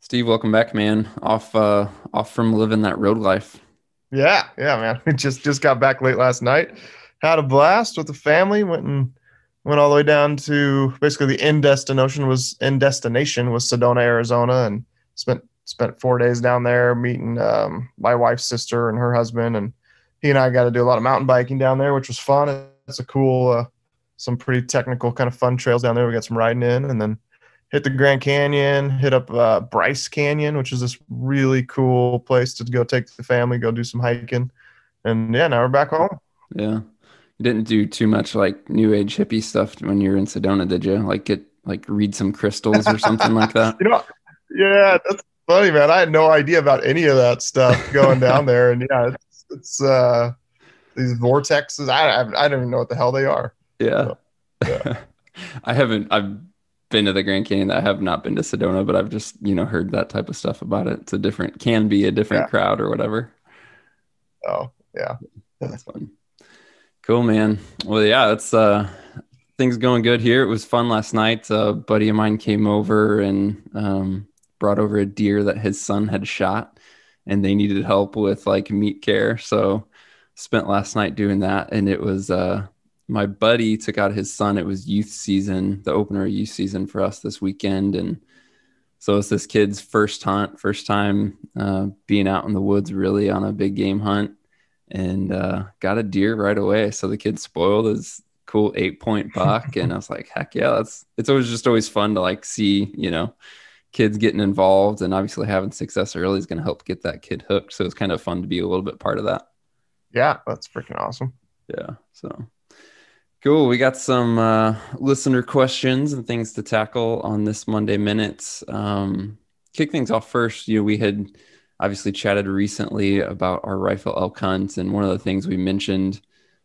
Steve, welcome back, man. Off uh off from living that road life. Yeah, yeah, man. We just just got back late last night. Had a blast with the family. Went and went all the way down to basically the end destination was end destination was Sedona, Arizona, and spent spent four days down there meeting um, my wife's sister and her husband, and he and I got to do a lot of mountain biking down there, which was fun. It's a cool, uh, some pretty technical kind of fun trails down there. We got some riding in, and then hit the Grand Canyon, hit up uh, Bryce Canyon, which is this really cool place to go take the family, go do some hiking, and yeah, now we're back home. Yeah, you didn't do too much like new age hippie stuff when you were in Sedona, did you? Like get like read some crystals or something like that. You know, yeah, that's funny, man. I had no idea about any of that stuff going down there, and yeah, it's, it's uh these vortexes. I I don't even know what the hell they are. Yeah. So, yeah. I haven't. I've been to the Grand Canyon. I have not been to Sedona, but I've just you know heard that type of stuff about it. It's a different, can be a different yeah. crowd or whatever. Oh yeah, that's fun. Cool, man. Well, yeah, it's uh, things going good here. It was fun last night. A buddy of mine came over and um, brought over a deer that his son had shot, and they needed help with like meat care. So spent last night doing that, and it was uh my buddy took out his son. It was youth season, the opener of youth season for us this weekend. And so it's this kid's first hunt, first time uh, being out in the woods really on a big game hunt and uh, got a deer right away. So the kid spoiled his cool eight point buck. and I was like, heck yeah, that's, it's always just always fun to like see, you know, kids getting involved and obviously having success early is going to help get that kid hooked. So it's kind of fun to be a little bit part of that. Yeah, that's freaking awesome. Yeah. So Cool. We got some uh, listener questions and things to tackle on this Monday Minutes. Um, kick things off first. You know, we had obviously chatted recently about our rifle elk hunt, and one of the things we mentioned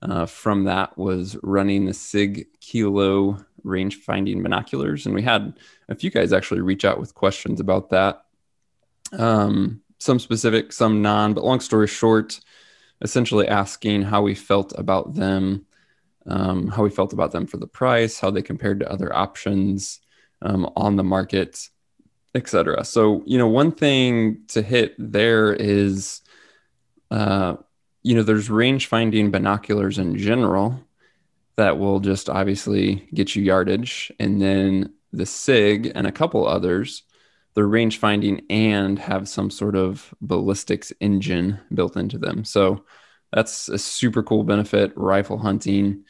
uh, from that was running the Sig Kilo range finding binoculars, and we had a few guys actually reach out with questions about that. Um, some specific, some non. But long story short, essentially asking how we felt about them um, how we felt about them for the price, how they compared to other options um, on the market, etc. So, you know, one thing to hit there is, uh, you know, there's range finding binoculars in general that will just obviously get you yardage, and then the SIG and a couple others. They're range finding and have some sort of ballistics engine built into them. So that's a super cool benefit. Rifle hunting,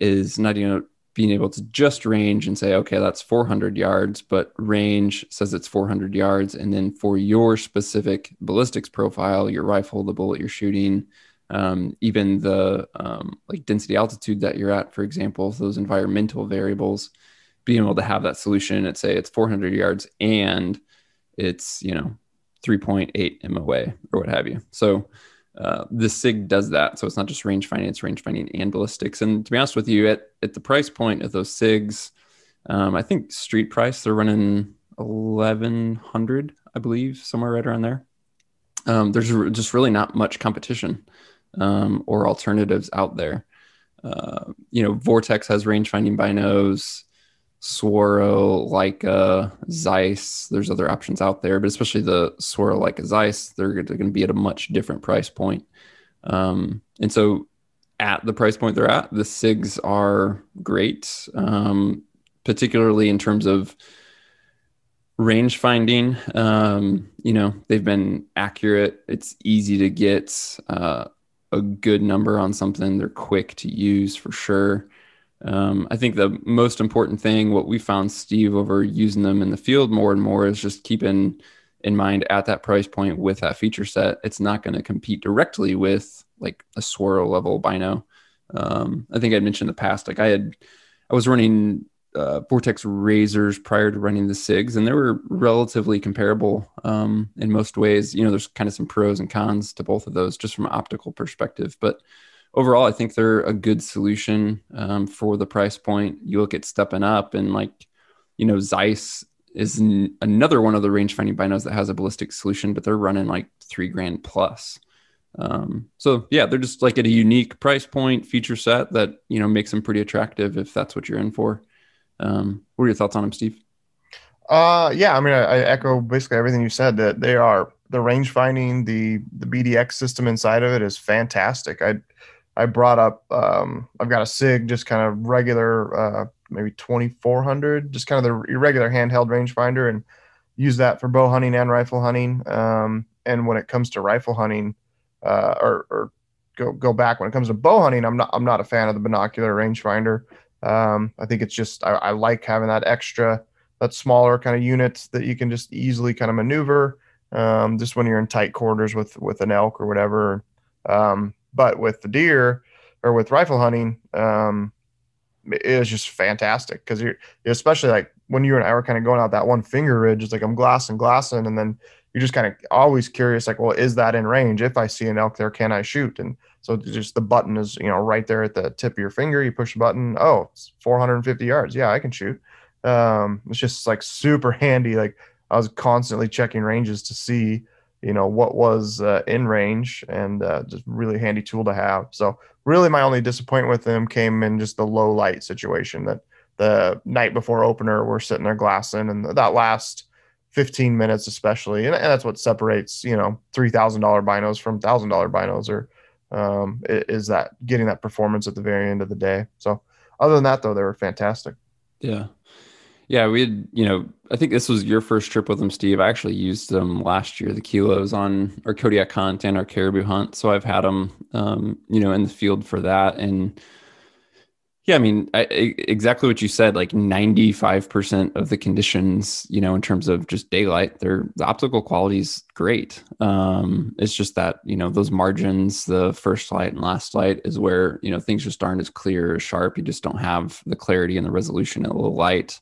is not you know being able to just range and say okay that's 400 yards but range says it's 400 yards. And then for your specific ballistics profile your rifle the bullet you're shooting um, even the um, like density altitude that you're at for example those environmental variables being able to have that solution and say it's 400 yards and it's you know 3.8 moa or what have you. So uh, the SIG does that. So it's not just range finding, it's range finding and ballistics. And to be honest with you, at, at the price point of those SIGs, um, I think street price, they're running 1100 I believe, somewhere right around there. Um, there's just really not much competition um, or alternatives out there. Uh, you know, Vortex has range finding binos. Swaro, Leica, Zeiss. There's other options out there, but especially the Swaro, Leica, Zeiss, they're, they're going to be at a much different price point. Um, and so, at the price point they're at, the SIGs are great, um, particularly in terms of range finding. Um, you know, they've been accurate. It's easy to get uh, a good number on something. They're quick to use for sure. Um, I think the most important thing, what we found, Steve, over using them in the field more and more, is just keeping in mind at that price point with that feature set, it's not going to compete directly with like a Swaro level bino. Um, I think I mentioned in the past, like I had, I was running uh, Vortex Razors prior to running the SIGs, and they were relatively comparable um, in most ways. You know, there's kind of some pros and cons to both of those just from optical perspective, but overall, I think they're a good solution um, for the price point. You look at stepping up, and like, you know, Zeiss is n- another one of the range finding binos that has a ballistic solution, but they're running like three grand plus. Um, so yeah, they're just like at a unique price point, feature set that you know makes them pretty attractive if that's what you're in for. Um, what are your thoughts on them, Steve? Uh, yeah, I mean, I, I, echo basically everything you said. That they are the range finding, the the BDX system inside of it is fantastic. I I brought up, um, I've got a Sig, just kind of regular, uh, maybe 2400, just kind of the irregular handheld rangefinder, and use that for bow hunting and rifle hunting. Um, and when it comes to rifle hunting, uh, or, or go go back when it comes to bow hunting, I'm not I'm not a fan of the binocular rangefinder. Um, I think it's just I, I, like having that extra, that smaller kind of units that you can just easily kind of maneuver. Um, just when you're in tight quarters with with an elk or whatever. Um, but with the deer or with rifle hunting, um, it is just fantastic because you're especially like when you and I were kind of going out that one finger ridge. It's like I'm glassing, glassing, and then you're just kind of always curious, like, well, is that in range? If I see an elk there, can I shoot? And so just the button is, you know, right there at the tip of your finger. You push the button. Oh, it's 450 yards. Yeah, I can shoot. Um, it's just like super handy. Like I was constantly checking ranges to see, you know, what was uh, in range and uh, just really handy tool to have. So really my only disappointment with them came in just the low light situation that the night before opener we're sitting there glassing and that last 15 minutes especially and, and that's what separates you know $3000 binos from $1000 binos or um, is that getting that performance at the very end of the day. So other than that though they were fantastic. Yeah yeah we had you know i think this was your first trip with them steve i actually used them last year the kilos on our kodiak hunt and our caribou hunt so i've had them um, you know in the field for that and yeah, I mean, I, exactly what you said. Like ninety-five percent of the conditions, you know, in terms of just daylight, their the optical quality is great. Um, it's just that you know those margins, the first light and last light, is where you know things just aren't as clear or sharp. You just don't have the clarity and the resolution in the light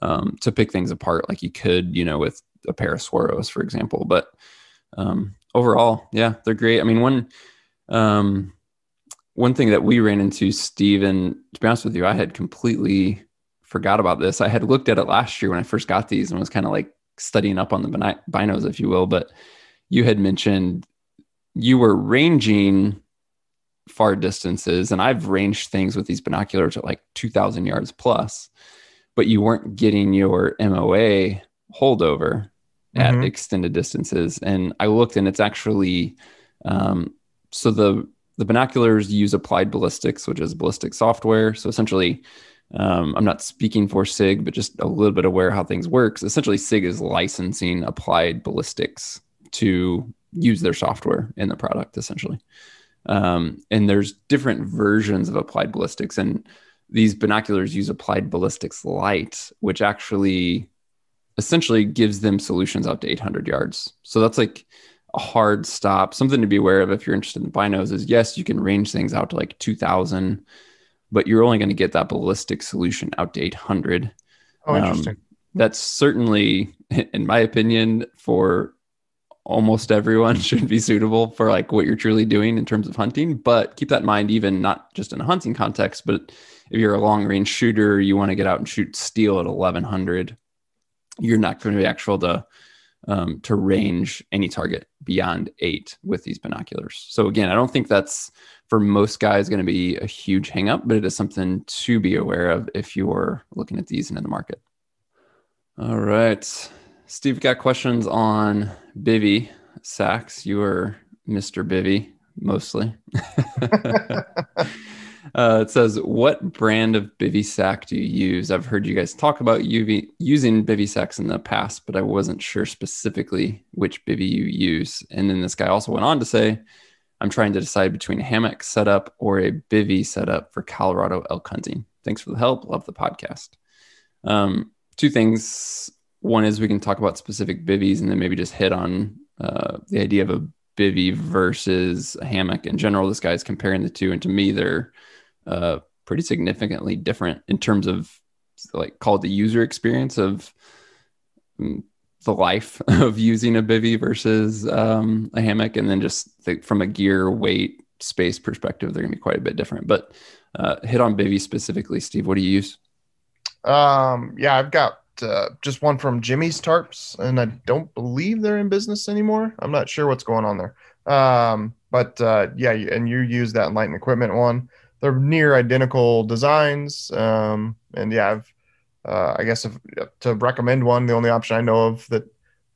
um, to pick things apart like you could, you know, with a pair of Swaros, for example. But um, overall, yeah, they're great. I mean, one. Um, one thing that we ran into, Steve, and to be honest with you, I had completely forgot about this. I had looked at it last year when I first got these and was kind of like studying up on the binos, if you will. But you had mentioned you were ranging far distances, and I've ranged things with these binoculars at like 2,000 yards plus, but you weren't getting your MOA holdover at mm-hmm. extended distances. And I looked, and it's actually um, so the the binoculars use applied ballistics, which is ballistic software. So essentially, um, I'm not speaking for SIG, but just a little bit aware how things works. Essentially, SIG is licensing applied ballistics to use their software in the product, essentially. Um, and there's different versions of applied ballistics, and these binoculars use applied ballistics light, which actually essentially gives them solutions out to 800 yards. So that's like a hard stop. Something to be aware of if you're interested in binos is yes, you can range things out to like 2000, but you're only going to get that ballistic solution out to 800. Oh, interesting. Um, that's certainly, in my opinion, for almost everyone should be suitable for like what you're truly doing in terms of hunting. But keep that in mind, even not just in a hunting context, but if you're a long range shooter, you want to get out and shoot steel at 1100, you're not going to be actual to um, to range any target beyond eight with these binoculars. So again, I don't think that's for most guys going to be a huge hangup, but it is something to be aware of if you're looking at these and in the market. All right, Steve, got questions on Bivy Sacks. You are Mr. Bivy mostly. Uh, it says, "What brand of bivy sack do you use?" I've heard you guys talk about UV, using bivy sacks in the past, but I wasn't sure specifically which bivy you use. And then this guy also went on to say, "I'm trying to decide between a hammock setup or a bivy setup for Colorado elk hunting. Thanks for the help. Love the podcast." Um, two things. One is we can talk about specific bivvies, and then maybe just hit on uh, the idea of a bivy versus a hammock in general. This guy's comparing the two, and to me, they're uh, pretty significantly different in terms of like called the user experience of mm, the life of using a bivy versus um, a hammock, and then just from a gear weight space perspective, they're going to be quite a bit different. But uh, hit on bivy specifically, Steve. What do you use? Um, yeah, I've got uh, just one from Jimmy's Tarps, and I don't believe they're in business anymore. I'm not sure what's going on there. Um, but uh, yeah, and you use that Enlightened Equipment one they're near identical designs. Um, and yeah, I've uh, I guess if, to recommend one, the only option I know of that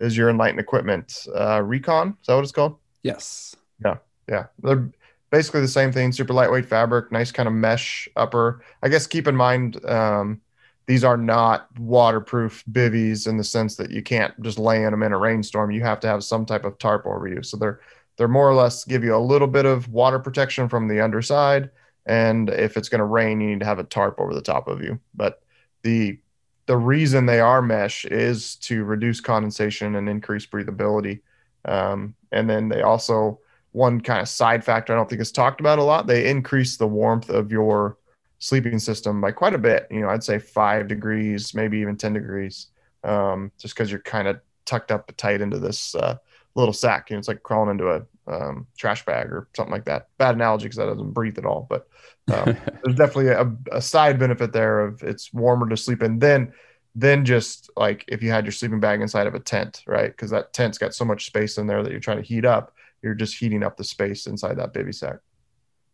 is your Enlighten equipment. Uh, Recon, is that what it's called? Yes. Yeah. Yeah. They're basically the same thing. Super lightweight fabric, nice kind of mesh upper. I guess keep in mind, um, these are not waterproof bivvies in the sense that you can't just lay in them in a rainstorm. You have to have some type of tarp over you. So they're they're more or less give you a little bit of water protection from the underside. And if it's going to rain, you need to have a tarp over the top of you. But the the reason they are mesh is to reduce condensation and increase breathability. Um, and then they also one kind of side factor I don't think is talked about a lot. They increase the warmth of your sleeping system by quite a bit. You know, I'd say five degrees, maybe even ten degrees, um, just because you're kind of tucked up tight into this uh, little sack. You know, it's like crawling into a um, trash bag or something like that. Bad analogy because that doesn't breathe at all, but um, there's definitely a, a, side benefit there of it's warmer to sleep in than than just like if you had your sleeping bag inside of a tent, right? Because that tent's got so much space in there that you're trying to heat up. You're just heating up the space inside that bivy sack.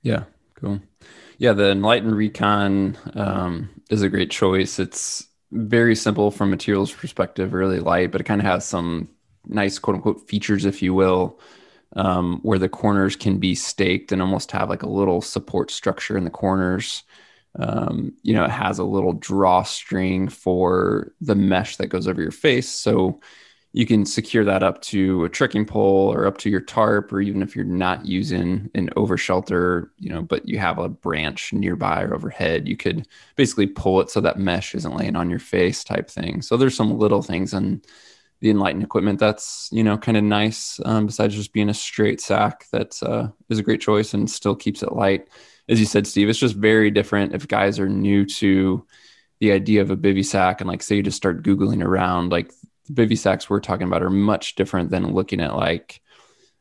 Yeah, cool. Yeah, the Enlighten Recon um, is a great choice. It's very simple from materials perspective, really light, but it kind of has some nice quote unquote features, if you will, um, where the corners can be staked and almost have like a little support structure in the corners. Um, you know, it has a little drawstring for the mesh that goes over your face. So you can secure that up to a trekking pole or up to your tarp, or even if you're not using an over shelter, you know, but you have a branch nearby or overhead, you could basically pull it so that mesh isn't laying on your face type thing. So there's some little things in the Enlighten equipment that's you know kind of nice um, besides just being a straight sack that uh, is a great choice and still keeps it light as you said steve it's just very different if guys are new to the idea of a bivy sack and like say you just start googling around like sacks we're talking about are much different than looking at like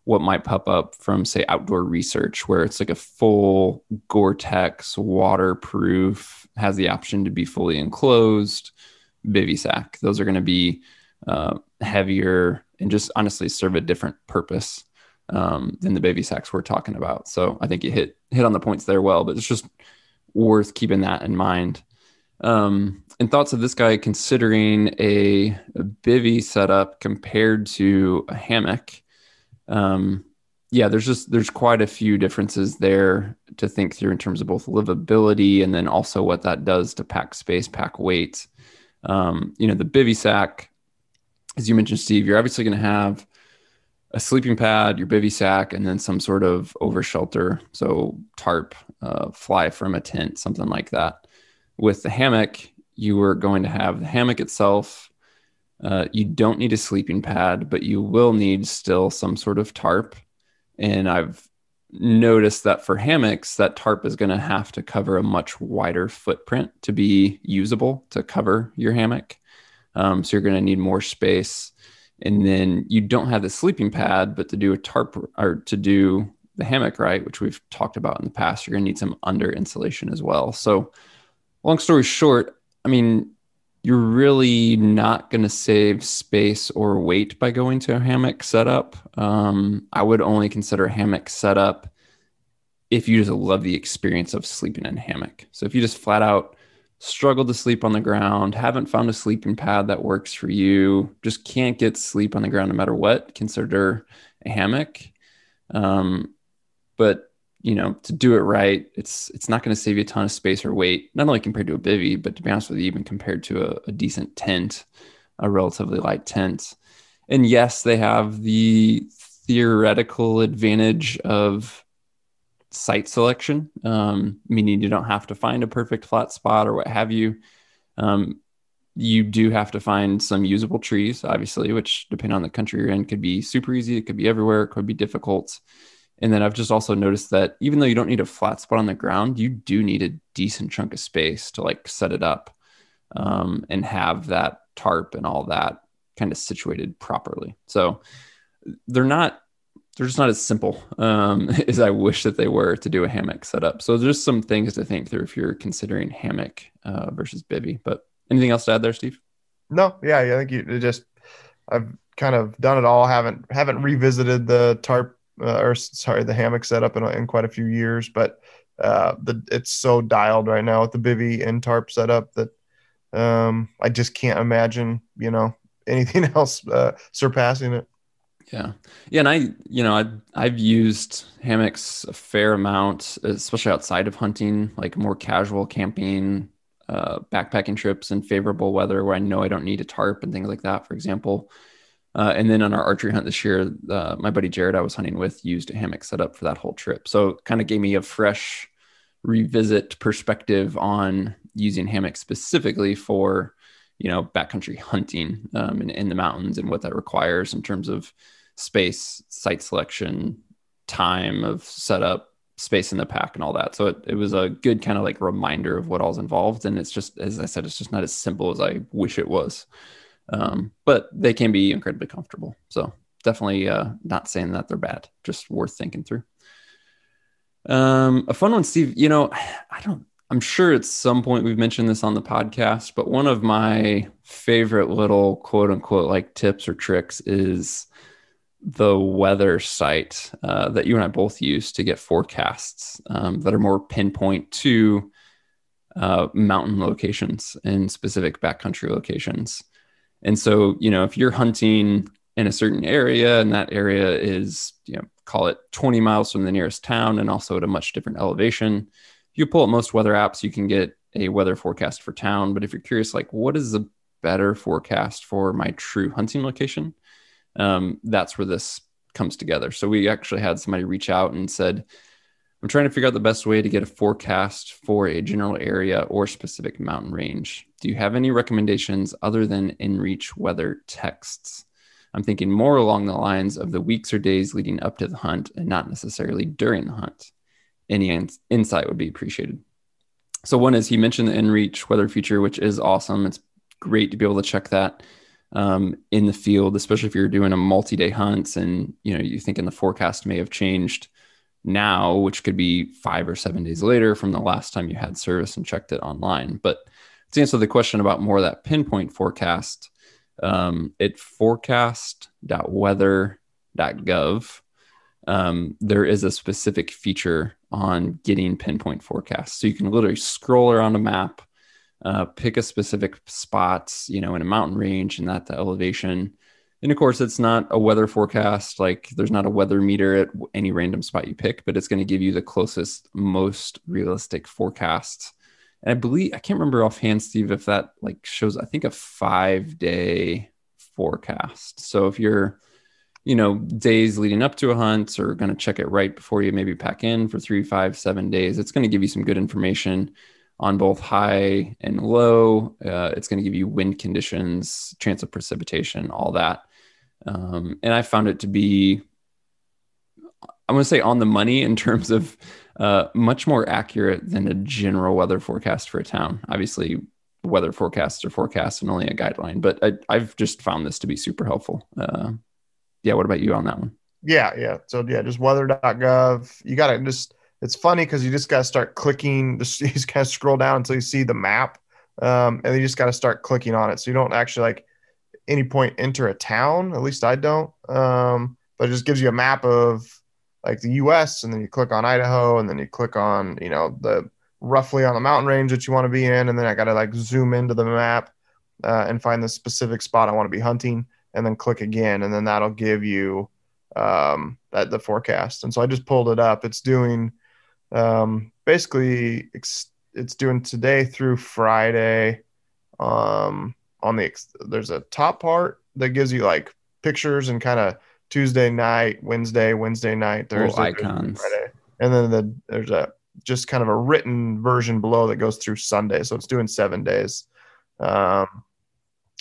what might pop up from say outdoor research where it's like a full gore-tex waterproof has the option to be fully enclosed bivy sack those are going to be uh, heavier and just honestly serve a different purpose um, than the bivy sacks we're talking about. So I think you hit hit on the points there well, but it's just worth keeping that in mind. Um, and thoughts of this guy considering a, a bivy setup compared to a hammock. Um, yeah, there's just there's quite a few differences there to think through in terms of both livability and then also what that does to pack space, pack weight. Um, you know, the bivy sack as you mentioned, Steve, you're obviously going to have a sleeping pad, your bivy sack, and then some sort of over shelter. So tarp, uh, fly from a tent, something like that. With the hammock, you are going to have the hammock itself. Uh, you don't need a sleeping pad, but you will need still some sort of tarp. And I've noticed that for hammocks, that tarp is going to have to cover a much wider footprint to be usable to cover your hammock. Um, so you're going to need more space. And then you don't have the sleeping pad, but to do a tarp or to do the hammock, right, which we've talked about in the past, you're going to need some under insulation as well. So, long story short, I mean, you're really not going to save space or weight by going to a hammock setup. Um, I would only consider hammock setup if you just love the experience of sleeping in a hammock. So if you just flat out struggle to sleep on the ground, haven't found a sleeping pad that works for you, just can't get sleep on the ground no matter what, consider a hammock. Um, but you know, to do it right, it's it's not going to save you a ton of space or weight, not only compared to a bivy, but to be honest with you, even compared to a, a decent tent, a relatively light tent. And yes, they have the theoretical advantage of site selection, um, meaning you don't have to find a perfect flat spot or what have you. Um, you do have to find some usable trees, obviously, which depending on the country you're in could be super easy. It could be everywhere. It could be difficult. And then I've just also noticed that even though you don't need a flat spot on the ground, you do need a decent chunk of space to like set it up um, and have that tarp and all that kind of situated properly. So they're not they're just not as simple um, as I wish that they were to do a hammock setup. So there's some things to think through if you're considering hammock uh, versus bivy. But anything else to add there, Steve? No, yeah, I think you just I've kind of done it all. haven't haven't revisited the tarp uh, or sorry the hammock setup in, in quite a few years, but uh, the it's so dialed right now with the bivy and tarp setup that Um, I just can't imagine, you know, anything else uh, surpassing it. Yeah. Yeah. And I, you know, I, I've used hammocks a fair amount, especially outside of hunting, like more casual camping, uh, backpacking trips in favorable weather where I know I don't need a tarp and things like that, for example. Uh, and then on our archery hunt this year, uh, my buddy Jared I was hunting with used a hammock setup for that whole trip. So kind of gave me a fresh revisit perspective on using hammocks specifically for, you know, backcountry hunting um, in, in the mountains and what that requires in terms of space, site selection, time of setup, space in the pack, and all that. So it, it was a good kind of like reminder of what all's involved. And it's just, as I said, it's just not as simple as I wish it was. Um, but they can be incredibly comfortable. So definitely uh, not saying that they're bad, just worth thinking through. Um, a fun one, Steve. You know, I don't. I'm sure at some point we've mentioned this on the podcast, but one of my favorite little quote unquote like tips or tricks is the weather site uh, that you and I both use to get forecasts um, that are more pinpoint to uh, mountain locations and specific backcountry locations. And so, you know, if you're hunting in a certain area and that area is, you know, call it 20 miles from the nearest town and also at a much different elevation, you pull up most weather apps, you can get a weather forecast for town. But if you're curious, like, what is the better forecast for my true hunting location? um, that's where this comes together. So we actually had somebody reach out and said, I'm trying to figure out the best way to get a forecast for a general area or specific mountain range. Do you have any recommendations other than InReach weather texts? I'm thinking more along the lines of the weeks or days leading up to the hunt and not necessarily during the hunt. Any in- insight would be appreciated. So, one is he mentioned the InReach weather feature, which is awesome. It's great to be able to check that um, in the field, especially if you're doing a multi-day hunt and you know you thinking the forecast may have changed now, which could be five or seven days later from the last time you had service and checked it online. But to answer the question about more of that pinpoint forecast, um, at forecast.weather.gov, um, there is a specific feature on getting pinpoint forecasts. So you can literally scroll around a map uh, pick a specific spot, you know, in a mountain range and that the elevation. And of course, it's not a weather forecast. Like there's not a weather meter at any random spot you pick, but it's going to give you the closest, most realistic forecast. And I believe I can't remember offhand, Steve, if that like shows. I think a five day forecast. So if you're, you know, days leading up to a hunt or going to check it right before you maybe pack in for three, five, seven days, it's going to give you some good information on both high and low. Uh, it's going to give you wind conditions, chance of precipitation, all that. Um, and I found it to be, I'm going to say on the money in terms of uh, much more accurate than a general weather forecast for a town. Obviously, weather forecasts are forecasts and only a guideline, but I, have just found this to be super helpful. Uh, yeah. What about you on that one? Yeah. Yeah. So, yeah, just weather.gov. You got to just, it's funny because you just got to start clicking. Just you just kind of scroll down until you see the map, um, and you just got to start clicking on it. So you don't actually like any point enter a town. At least I don't. Um, but it just gives you a map of like the U.S. and then you click on Idaho, and then you click on you know the roughly on the mountain range that you want to be in, and then I got to like zoom into the map uh, and find the specific spot I want to be hunting, and then click again, and then that'll give you um, that the forecast. And so I just pulled it up. It's doing um, basically it's, it's doing today through Friday. Um, on the there's a top part that gives you like pictures and kind of Tuesday night, Wednesday, Wednesday night, Thursday, icons, Friday, and then the, there's a just kind of a written version below that goes through Sunday. So it's doing seven days, um,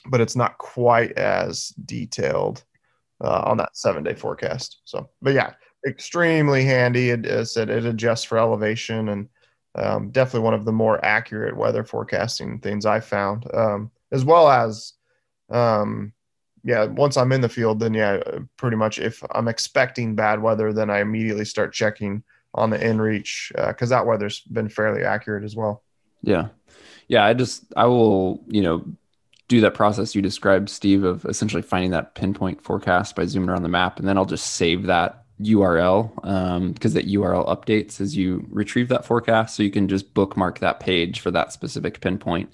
but it's not quite as detailed uh, on that seven day forecast. So, but yeah, extremely handy. It, it said it adjusts for elevation and um, definitely one of the more accurate weather forecasting things I found, um, as well as, um, yeah, once I'm in the field, then yeah, pretty much if I'm expecting bad weather, then I immediately start checking on the InReach because uh, that weather's been fairly accurate as well. Yeah, yeah. I just I will you know do that process you described, Steve, of essentially finding that pinpoint forecast by zooming around the map, and then I'll just save that URL because um, that URL updates as you retrieve that forecast. So you can just bookmark that page for that specific pinpoint.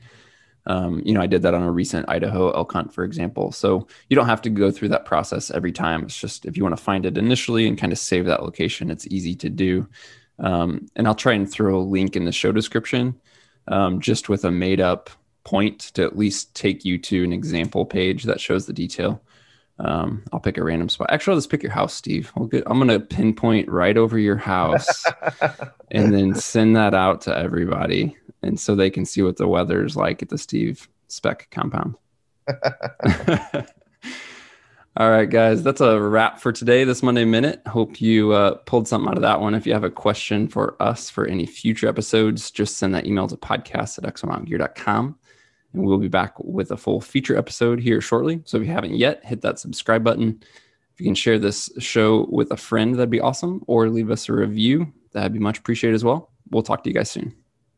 Um, you know, I did that on a recent Idaho elk hunt, for example. So you don't have to go through that process every time. It's just if you want to find it initially and kind of save that location, it's easy to do. Um, and I'll try and throw a link in the show description um, just with a made up point to at least take you to an example page that shows the detail. Um, I'll pick a random spot. Actually, let's pick your house, Steve. We'll get, I'm going to pinpoint right over your house and then send that out to everybody and so they can see what the weather is like at the Steve Speck compound. All right, guys, that's a wrap for today, this Monday Minute. Hope you uh, pulled something out of that one. If you have a question for us for any future episodes, just send that email to podcast at exomountaingear.com. And we'll be back with a full feature episode here shortly. So if you haven't yet, hit that subscribe button. If you can share this show with a friend, that'd be awesome. Or leave us a review, that'd be much appreciated as well. We'll talk to you guys soon.